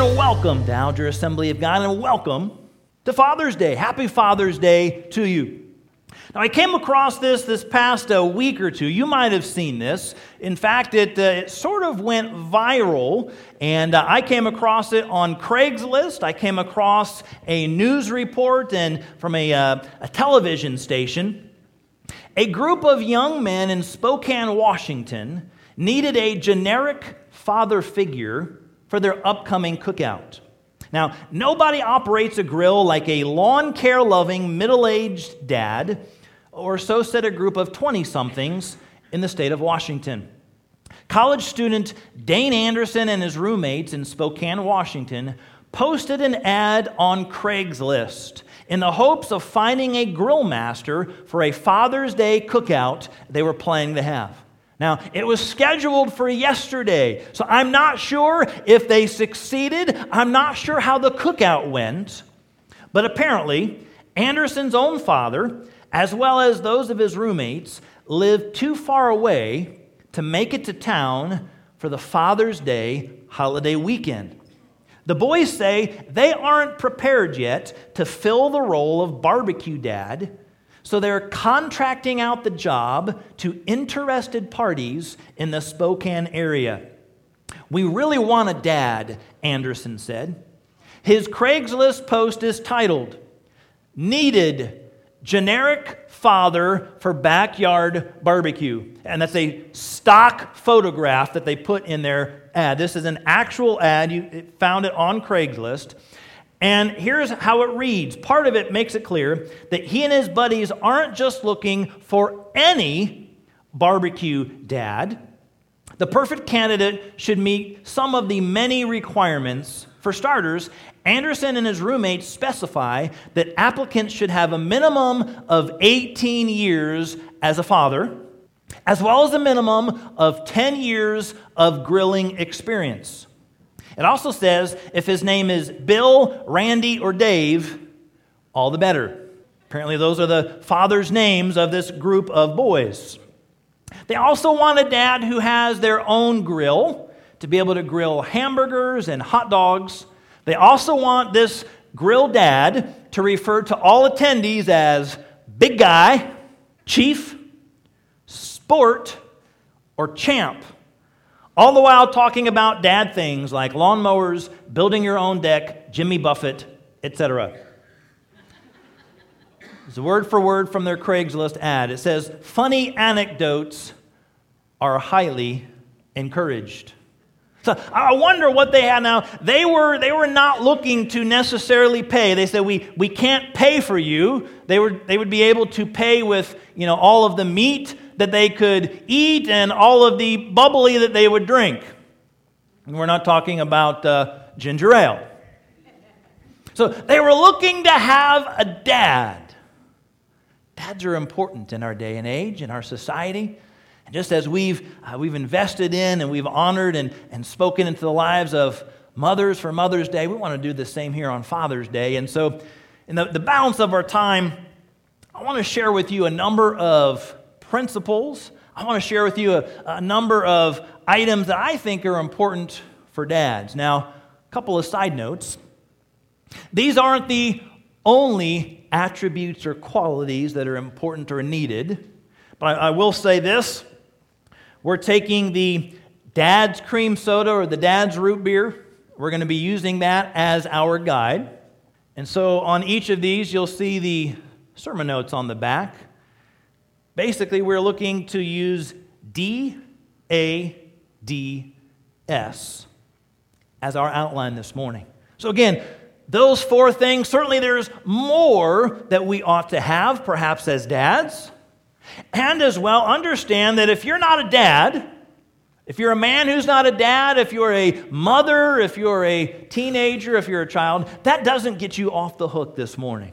and welcome to Alger Assembly of God, and welcome to Father's Day. Happy Father's Day to you. Now, I came across this this past uh, week or two. You might have seen this. In fact, it, uh, it sort of went viral, and uh, I came across it on Craigslist. I came across a news report and from a, uh, a television station. A group of young men in Spokane, Washington, needed a generic father figure for their upcoming cookout. Now, nobody operates a grill like a lawn care loving, middle aged dad, or so said a group of 20 somethings in the state of Washington. College student Dane Anderson and his roommates in Spokane, Washington, posted an ad on Craigslist in the hopes of finding a grill master for a Father's Day cookout they were planning to have. Now, it was scheduled for yesterday, so I'm not sure if they succeeded. I'm not sure how the cookout went. But apparently, Anderson's own father, as well as those of his roommates, lived too far away to make it to town for the Father's Day holiday weekend. The boys say they aren't prepared yet to fill the role of barbecue dad so they're contracting out the job to interested parties in the Spokane area. We really want a dad, Anderson said. His Craigslist post is titled, Needed Generic Father for Backyard Barbecue. And that's a stock photograph that they put in their ad. Uh, this is an actual ad. You found it on Craigslist. And here's how it reads. Part of it makes it clear that he and his buddies aren't just looking for any barbecue dad. The perfect candidate should meet some of the many requirements. For starters, Anderson and his roommates specify that applicants should have a minimum of 18 years as a father, as well as a minimum of 10 years of grilling experience. It also says if his name is Bill, Randy, or Dave, all the better. Apparently, those are the father's names of this group of boys. They also want a dad who has their own grill to be able to grill hamburgers and hot dogs. They also want this grill dad to refer to all attendees as big guy, chief, sport, or champ. All the while talking about dad things like lawnmowers, building your own deck, Jimmy Buffett, etc. It's word for word from their Craigslist ad. It says, funny anecdotes are highly encouraged. So I wonder what they had now. They were, they were not looking to necessarily pay. They said, we, we can't pay for you. They, were, they would be able to pay with you know, all of the meat that they could eat and all of the bubbly that they would drink. And we're not talking about uh, ginger ale. So they were looking to have a dad. Dads are important in our day and age, in our society. And just as we've, uh, we've invested in and we've honored and, and spoken into the lives of mothers for Mother's Day, we want to do the same here on Father's Day. And so, in the, the balance of our time, I want to share with you a number of principles. I want to share with you a, a number of items that I think are important for dads. Now, a couple of side notes. These aren't the only attributes or qualities that are important or needed, but I, I will say this. We're taking the dad's cream soda or the dad's root beer. We're going to be using that as our guide. And so on each of these, you'll see the sermon notes on the back. Basically, we're looking to use D A D S as our outline this morning. So, again, those four things, certainly there's more that we ought to have, perhaps as dads. And as well, understand that if you're not a dad, if you're a man who's not a dad, if you're a mother, if you're a teenager, if you're a child, that doesn't get you off the hook this morning.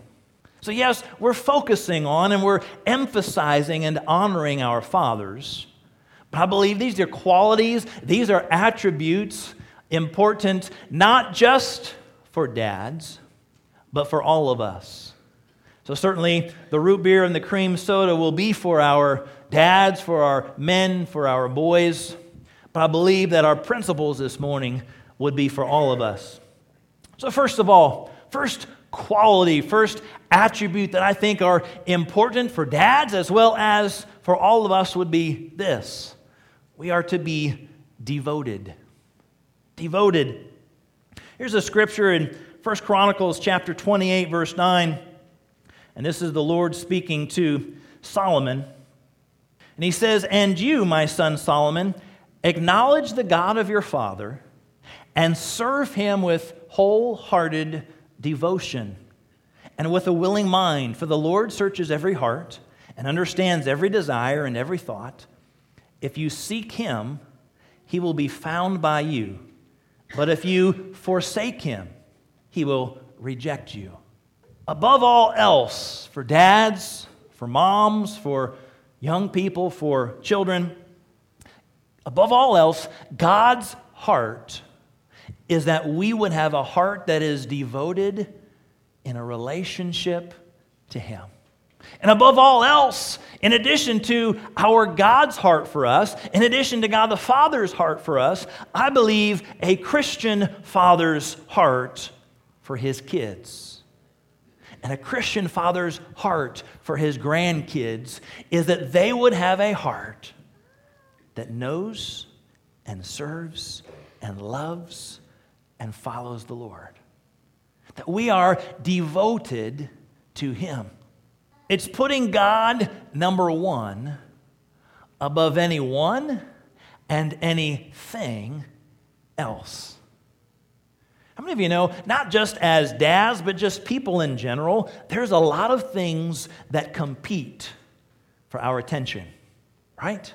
So, yes, we're focusing on and we're emphasizing and honoring our fathers. But I believe these are qualities, these are attributes important not just for dads, but for all of us. So, certainly, the root beer and the cream soda will be for our dads, for our men, for our boys. But I believe that our principles this morning would be for all of us. So, first of all, first quality, first attribute that I think are important for dads as well as for all of us would be this we are to be devoted. Devoted. Here's a scripture in 1 Chronicles chapter 28, verse 9. And this is the Lord speaking to Solomon. And he says, And you, my son Solomon, acknowledge the God of your father and serve him with wholehearted devotion and with a willing mind, for the Lord searches every heart and understands every desire and every thought. If you seek him, he will be found by you. But if you forsake him, he will reject you. Above all else, for dads, for moms, for young people, for children, above all else, God's heart is that we would have a heart that is devoted in a relationship to Him. And above all else, in addition to our God's heart for us, in addition to God the Father's heart for us, I believe a Christian father's heart for his kids. And a Christian father's heart for his grandkids is that they would have a heart that knows and serves and loves and follows the Lord. That we are devoted to Him. It's putting God, number one, above anyone and anything else. How many of you know, not just as dads, but just people in general, there's a lot of things that compete for our attention, right?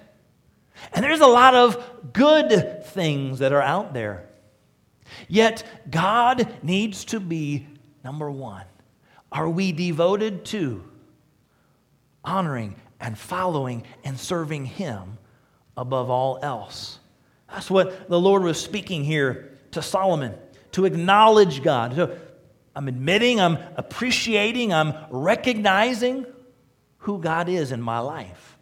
And there's a lot of good things that are out there. Yet God needs to be number one. Are we devoted to honoring and following and serving Him above all else? That's what the Lord was speaking here to Solomon to acknowledge God. So I'm admitting, I'm appreciating, I'm recognizing who God is in my life.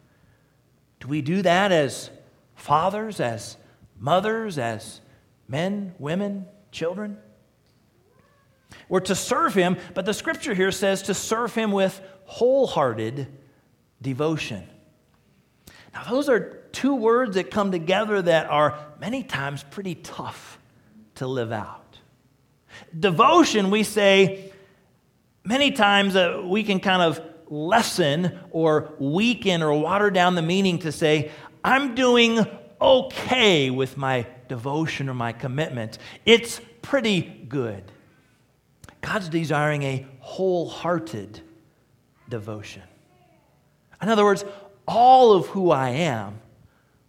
Do we do that as fathers, as mothers, as men, women, children. We're to serve him, but the scripture here says to serve him with wholehearted devotion. Now, those are two words that come together that are many times pretty tough to live out. Devotion, we say, many times uh, we can kind of lessen or weaken or water down the meaning to say, I'm doing okay with my devotion or my commitment. It's pretty good. God's desiring a wholehearted devotion. In other words, all of who I am,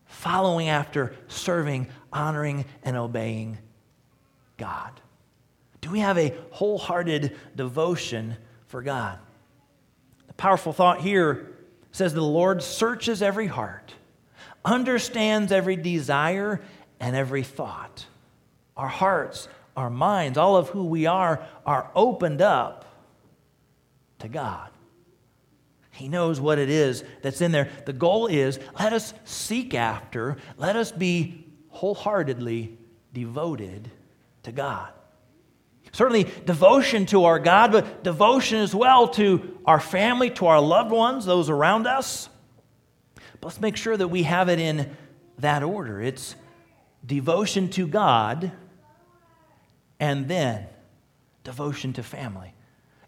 following after, serving, honoring, and obeying God. Do we have a wholehearted devotion for God? The powerful thought here says the Lord searches every heart, understands every desire, and every thought. Our hearts, our minds, all of who we are, are opened up to God. He knows what it is that's in there. The goal is let us seek after, let us be wholeheartedly devoted to God. Certainly, devotion to our God, but devotion as well to our family, to our loved ones, those around us. But let's make sure that we have it in that order. It's devotion to God, and then devotion to family.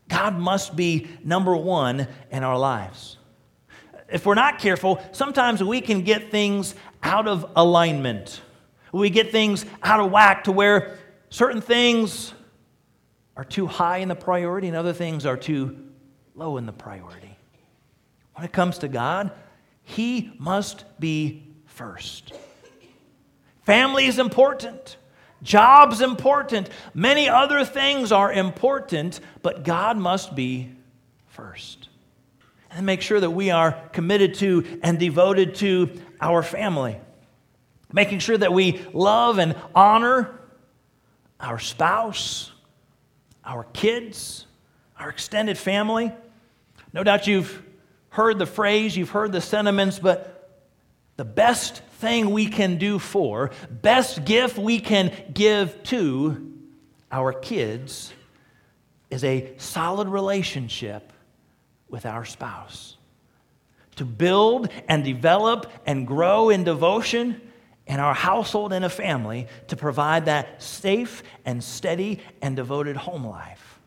God must be number one in our lives. If we're not careful, sometimes we can get things out of alignment. We get things out of whack to where certain things are too high in the priority and other things are too low in the priority. When it comes to God, He must be first. Family is important. Job's important. Many other things are important, but God must be first. And make sure that we are committed to and devoted to our family. Making sure that we love and honor our spouse, our kids, our extended family. No doubt you've heard the phrase, you've heard the sentiments, but the best thing we can do for, best gift we can give to our kids is a solid relationship with our spouse. To build and develop and grow in devotion in our household and a family to provide that safe and steady and devoted home life.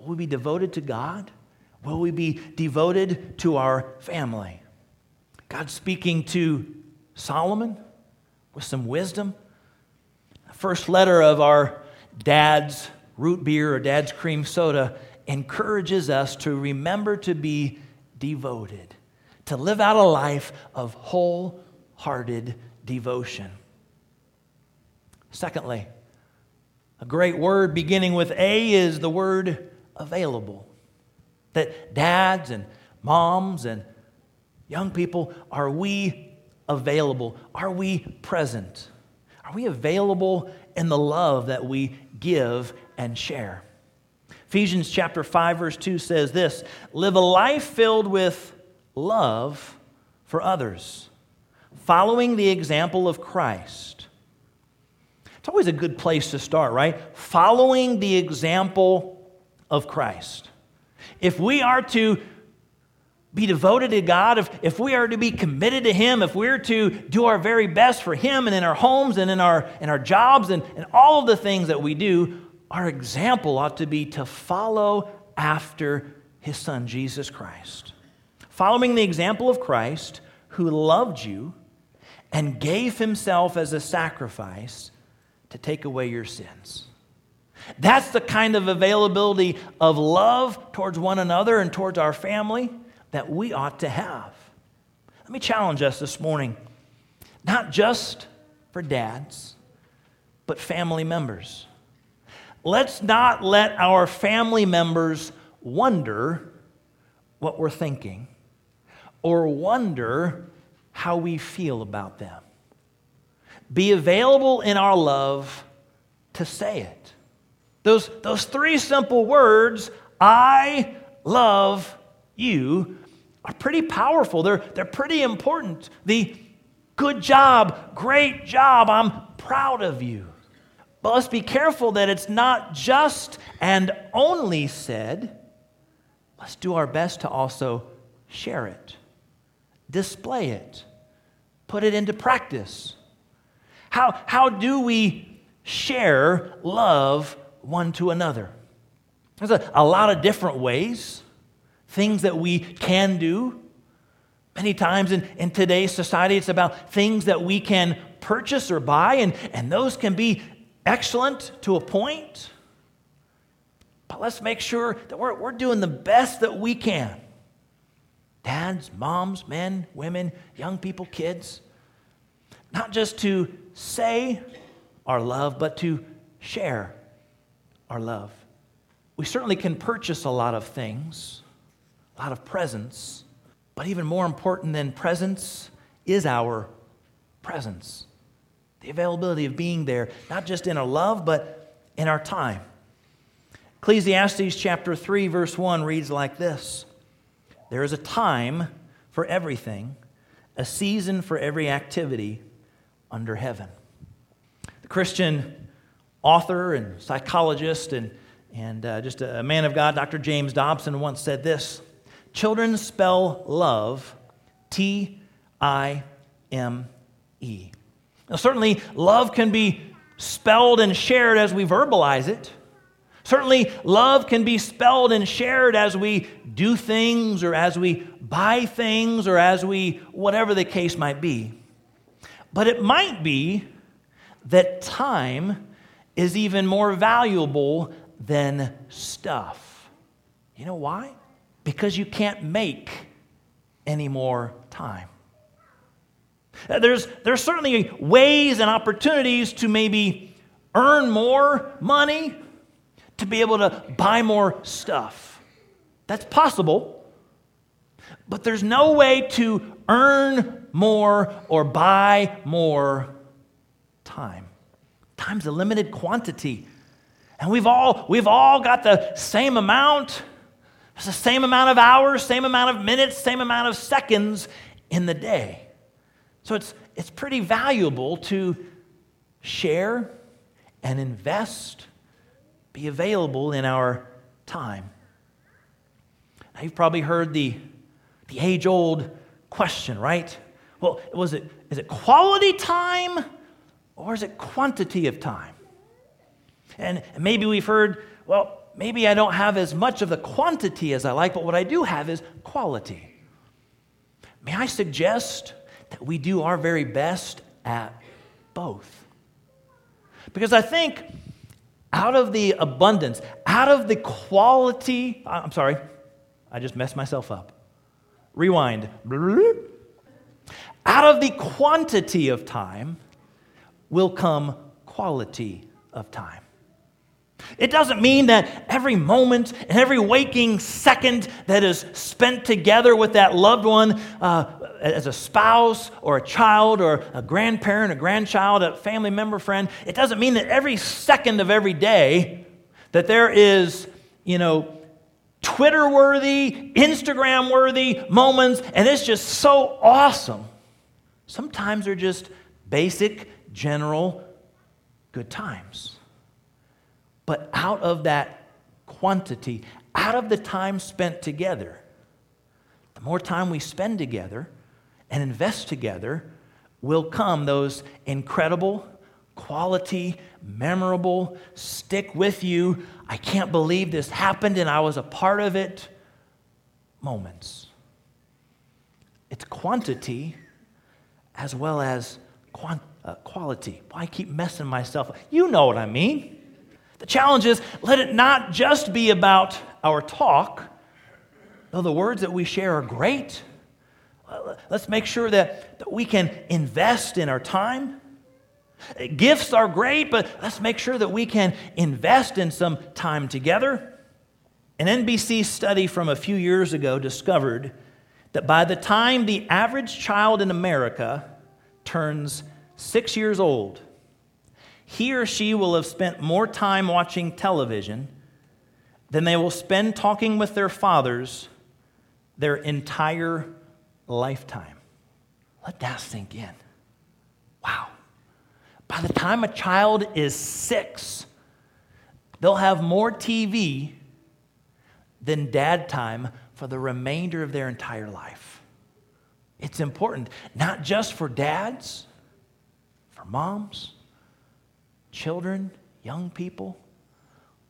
Will we be devoted to God? Will we be devoted to our family? God speaking to Solomon with some wisdom. The first letter of our dad's root beer or dad's cream soda encourages us to remember to be devoted, to live out a life of wholehearted devotion. Secondly, a great word beginning with A is the word available. That dads and moms and young people, are we available? Are we present? Are we available in the love that we give and share? Ephesians chapter 5 verse 2 says this, live a life filled with love for others following the example of Christ. It's always a good place to start, right? Following the example of Christ. If we are to be devoted to God, if, if we are to be committed to Him, if we're to do our very best for Him and in our homes and in our, in our jobs and, and all of the things that we do, our example ought to be to follow after His Son, Jesus Christ. Following the example of Christ, who loved you and gave himself as a sacrifice to take away your sins. That's the kind of availability of love towards one another and towards our family that we ought to have. Let me challenge us this morning, not just for dads, but family members. Let's not let our family members wonder what we're thinking or wonder how we feel about them. Be available in our love to say it. Those, those three simple words, I love you, are pretty powerful. They're, they're pretty important. The good job, great job, I'm proud of you. But let's be careful that it's not just and only said. Let's do our best to also share it, display it, put it into practice? How, how do we share love one to another? There's a, a lot of different ways, things that we can do. Many times in, in today's society, it's about things that we can purchase or buy, and, and those can be excellent to a point. But let's make sure that we're, we're doing the best that we can dads, moms, men, women, young people, kids, not just to say our love, but to share our love. We certainly can purchase a lot of things, lot of presents. but even more important than presents is our presence. The availability of being there, not just in our love, but in our time. Ecclesiastes chapter 3, verse 1 reads like this there is a time for everything, a season for every activity under heaven. The Christian author and psychologist and, and uh, just a man of God, Dr. James Dobson, once said this Children spell love T I M E. Now, certainly, love can be spelled and shared as we verbalize it. Certainly, love can be spelled and shared as we do things or as we buy things or as we, whatever the case might be. But it might be that time is even more valuable than stuff. You know why? Because you can't make any more time. Uh, there's, there's certainly ways and opportunities to maybe earn more money to be able to buy more stuff. That's possible. But there's no way to earn more or buy more time. Time's a limited quantity. And we've all, we've all got the same amount. It's the same amount of hours, same amount of minutes, same amount of seconds in the day. So it's, it's pretty valuable to share and invest be available in our time. Now, you've probably heard the, the age old question, right? Well, was it, is it quality time or is it quantity of time? And maybe we've heard, well, maybe I don't have as much of the quantity as I like, but what I do have is quality. May I suggest that we do our very best at both? Because I think out of the abundance, out of the quality, I'm sorry, I just messed myself up. Rewind. Out of the quantity of time will come quality of time. It doesn't mean that every moment and every waking second that is spent together with that loved one, uh, as a spouse or a child or a grandparent, a grandchild, a family member, friend, it doesn't mean that every second of every day that there is, you know, Twitter worthy, Instagram worthy moments, and it's just so awesome. Sometimes they're just basic, general, good times. But out of that quantity, out of the time spent together, the more time we spend together and invest together, will come those incredible, quality, memorable, stick with you, I can't believe this happened and I was a part of it moments. It's quantity as well as quant- uh, quality. Why keep messing myself? You know what I mean. The challenge is let it not just be about our talk, though the words that we share are great. Let's make sure that, that we can invest in our time. Gifts are great, but let's make sure that we can invest in some time together. An NBC study from a few years ago discovered that by the time the average child in America turns six years old, he or she will have spent more time watching television than they will spend talking with their fathers their entire lifetime. Let that sink in. Wow. By the time a child is six, they'll have more TV than dad time for the remainder of their entire life. It's important, not just for dads, for moms, children, young people,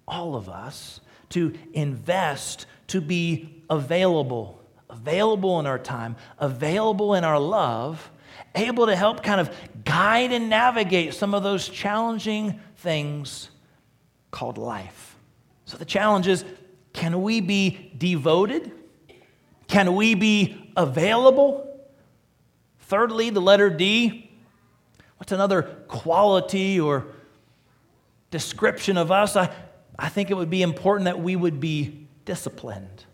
all of us, to invest, to be available available in our time, available in our love, able to help kind of guide and navigate some of those challenging things called life. So the challenge is can we be devoted? Can we be available? Thirdly, the letter D. What's another quality or description of us? I, I think it would be important that we would be disciplined.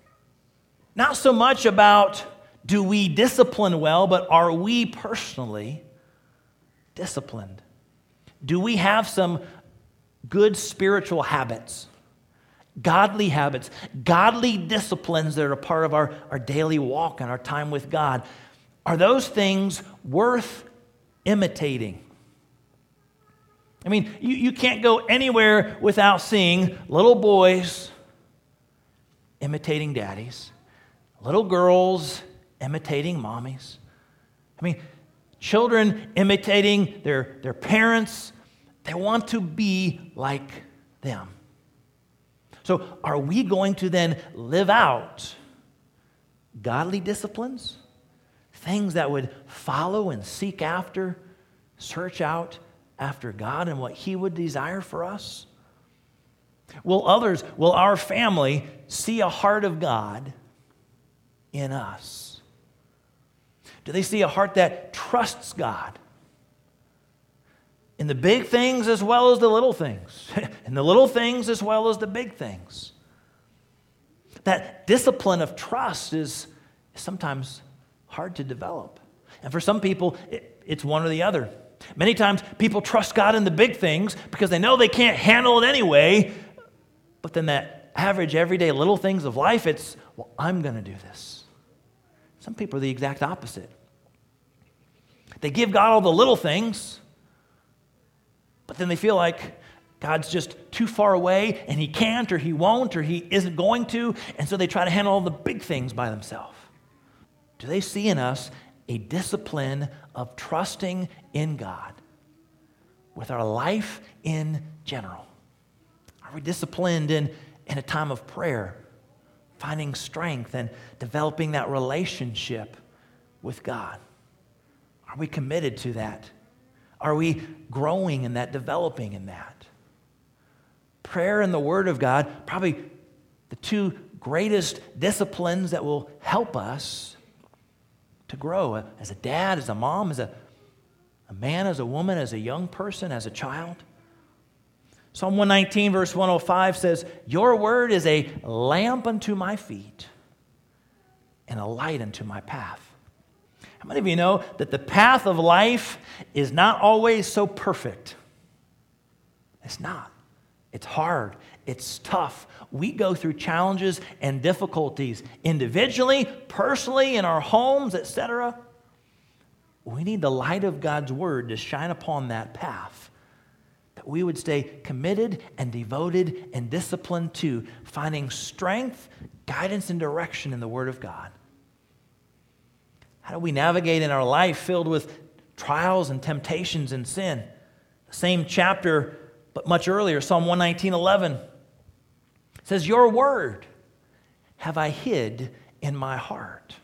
Not so much about do we discipline well, but are we personally disciplined? Do we have some good spiritual habits, godly habits, godly disciplines that are a part of our, our daily walk and our time with God? Are those things worth imitating? I mean, you, you can't go anywhere without seeing little boys imitating daddies little girls imitating mommies. I mean, children imitating their, their parents. They want to be like them. So, are we going to then live out godly disciplines? Things that would follow and seek after, search out after God and what He would desire for us? Will others, will our family see a heart of God in us? Do they see a heart that trusts God? In the big things as well as the little things, in the little things as well as the big things. That discipline of trust is sometimes hard to develop. And for some people, it's one or the other. Many times people trust God in the big things because they know they can't handle it anyway. But then that average, everyday little things of life, it's, well, I'm going to do this. Some people are the exact opposite. They give God all the little things, but then they feel like God's just too far away and he can't or he won't or he isn't going to, and so they try to handle all the big things by themselves? Do they see in us a discipline of trusting in God with our life in general? Are we disciplined in, in a time of prayer, finding strength and developing that relationship with God? Are we committed to that? Are we growing in that, developing in that? Prayer and the Word of God, probably the two greatest disciplines that will help us to grow as a dad, as a mom, as a, a man, as a woman, as a young person, as a child. Psalm 119, verse 105 says, Your word is a lamp unto my feet and a light unto my path. How many of you know that the path of life is not always so perfect? It's not. It's hard. It's tough. We go through challenges and difficulties individually, personally, in our homes, etc. We need the light of God's word to shine upon that path. That we would stay committed and devoted and disciplined to finding strength, guidance, and direction in the word of God. How do we navigate in our life filled with trials and temptations and sin? The same chapter, but much earlier, Psalm 119 11 says, Your word have I hid in my heart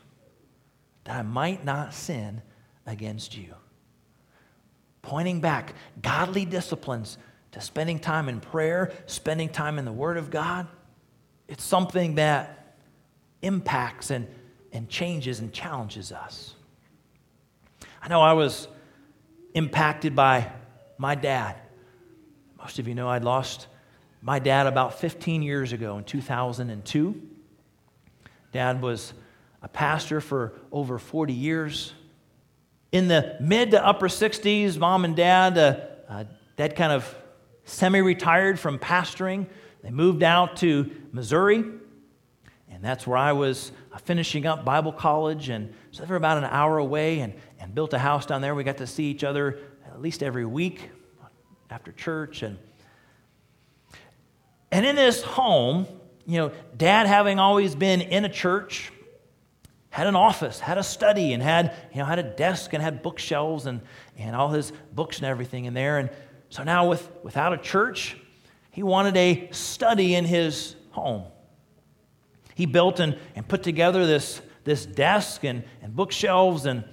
that I might not sin against you. Pointing back, godly disciplines to spending time in prayer, spending time in the Word of God. It's something that impacts and and changes and challenges us. I know I was impacted by my dad. Most of you know I'd lost my dad about 15 years ago in 2002. Dad was a pastor for over 40 years. In the mid to upper 60s, mom and dad, uh, uh, dad kind of semi retired from pastoring. They moved out to Missouri and that's where I was uh, finishing up Bible college. And so they were about an hour away and, and built a house down there. We got to see each other at least every week after church. And, and in this home, you know, dad having always been in a church, had an office, had a study, and had, you know, had a desk and had bookshelves and, and all his books and everything in there. And so now with, without a church, he wanted a study in his home. He built and, and put together this, this desk and, and bookshelves. And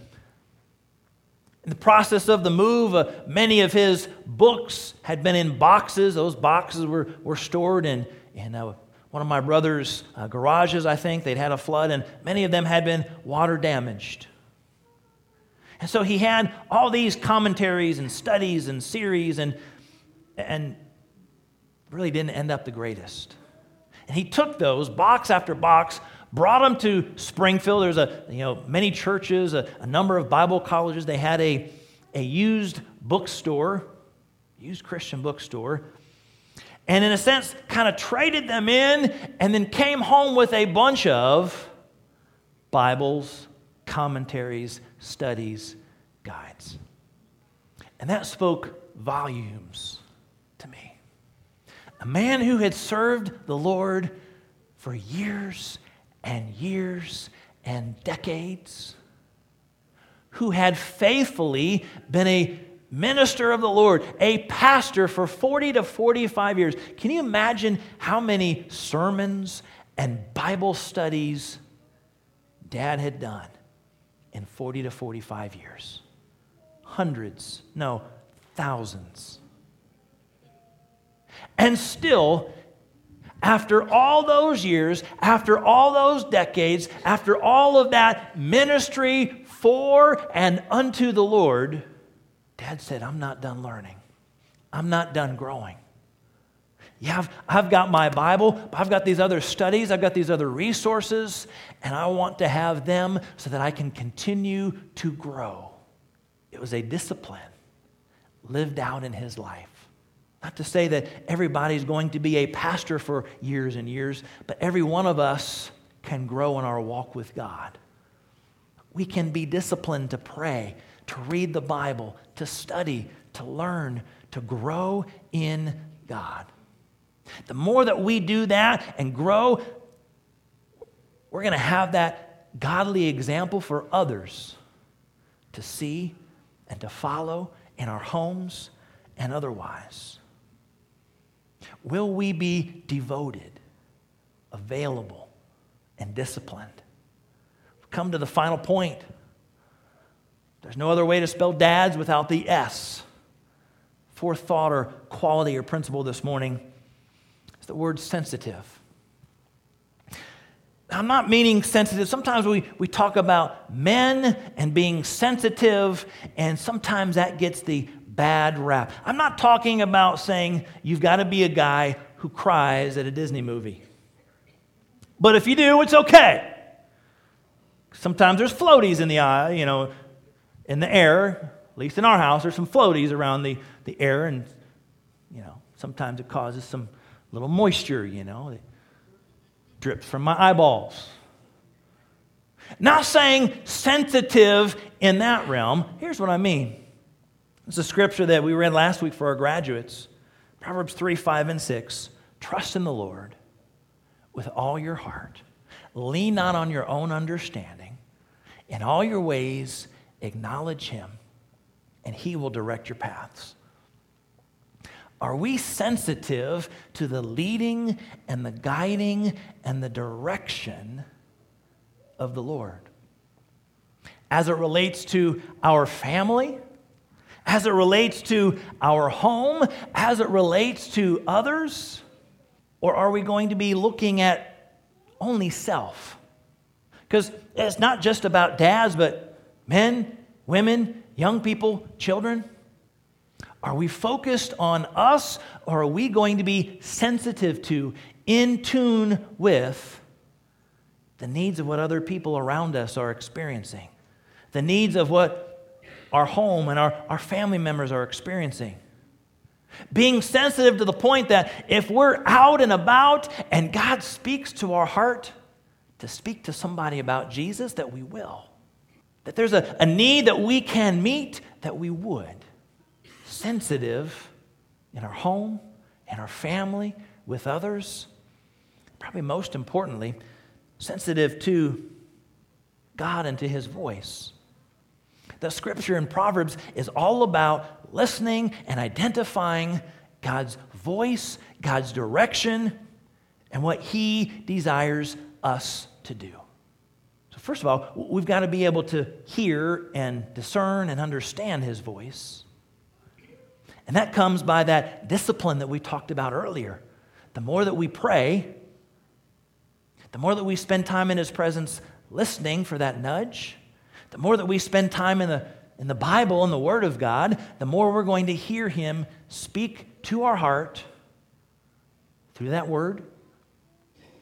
in the process of the move, uh, many of his books had been in boxes. Those boxes were, were stored in, in uh, one of my brother's uh, garages, I think. They'd had a flood, and many of them had been water damaged. And so he had all these commentaries and studies and series, and, and really didn't end up the greatest. And he took those box after box, brought them to Springfield. There's a, you know, many churches, a, a number of Bible colleges. They had a, a used bookstore, used Christian bookstore. And in a sense, kind of traded them in and then came home with a bunch of Bibles, commentaries, studies, guides. And that spoke volumes to me. a man who had served the Lord for years and years and decades, who had faithfully been a minister of the Lord, a pastor for 40 to 45 years. Can you imagine how many sermons and Bible studies dad had done in 40 to 45 years? Hundreds, no, thousands. And still, after all those years, after all those decades, after all of that ministry for and unto the Lord, Dad said, I'm not done learning. I'm not done growing. Yeah, I've, I've got my Bible, but I've got these other studies, I've got these other resources, and I want to have them so that I can continue to grow. It was a discipline lived out in his life. Not to say that everybody's going to be a pastor for years and years, but every one of us can grow in our walk with God. We can be disciplined to pray, to read the Bible, to study, to learn, to grow in God. The more that we do that and grow, we're going to have that godly example for others to see and to follow in our homes and otherwise. Will we be devoted, available, and disciplined? Come to the final point. There's no other way to spell dads without the S. Fourth thought or quality or principle this morning is the word sensitive. I'm not meaning sensitive. Sometimes we, we talk about men and being sensitive, and sometimes that gets the bad rap. I'm not talking about saying you've got to be a guy who cries at a Disney movie. But if you do, it's okay. Sometimes there's floaties in the eye, you know, in the air. At least in our house, there's some floaties around the, the air, and you know, sometimes it causes some little moisture, you know that drips from my eyeballs. Not saying sensitive in that realm. Here's what I mean. It's a scripture that we read last week for our graduates Proverbs 3, 5, and 6. Trust in the Lord with all your heart. Lean not on your own understanding. In all your ways, acknowledge him, and he will direct your paths. Are we sensitive to the leading and the guiding and the direction of the Lord? As it relates to our family, as it relates to our home, as it relates to others? Or are we going to be looking at only self? Because it's not just about dads, but men, women, young people, children. Are we focused on us or are we going to be sensitive to, in tune with the needs of what other people around us are experiencing? The needs of what our home and our, our family members are experiencing? Being sensitive to the point that if we're out and about and God speaks to our heart to speak to somebody about Jesus, that we will. That there's a, a need that we can meet, that we would sensitive in our home and our family with others. Probably most importantly, sensitive to God and to His voice. The scripture in Proverbs is all about listening and identifying God's voice, God's direction, and what He desires us to do. So, first of all, we've got to be able to hear and discern and understand His voice. And that comes by that discipline that we talked about earlier. The more that we pray, the more that we spend time in His presence listening for that nudge, the more that we spend time in the, in the Bible and the Word of God, the more we're going to hear Him speak to our heart through that Word,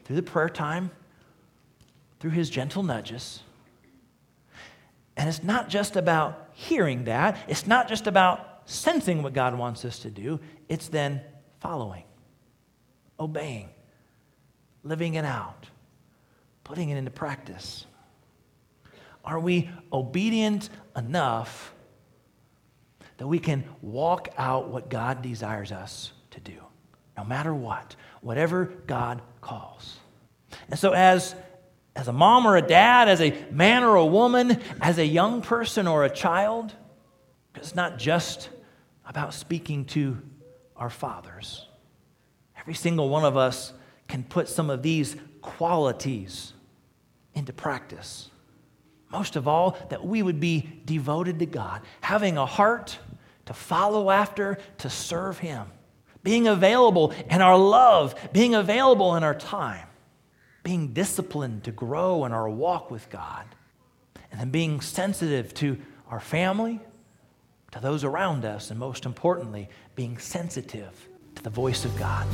through the prayer time, through His gentle nudges. And it's not just about hearing that, it's not just about sensing what God wants us to do, it's then following, obeying, living it out, putting it into practice. Are we obedient enough that we can walk out what God desires us to do, no matter what, whatever God calls? And so, as as a mom or a dad, as a man or a woman, as a young person or a child, it's not just about speaking to our fathers. Every single one of us can put some of these qualities into practice. Most of all, that we would be devoted to God, having a heart to follow after, to serve Him, being available in our love, being available in our time, being disciplined to grow in our walk with God, and then being sensitive to our family, to those around us, and most importantly, being sensitive to the voice of God.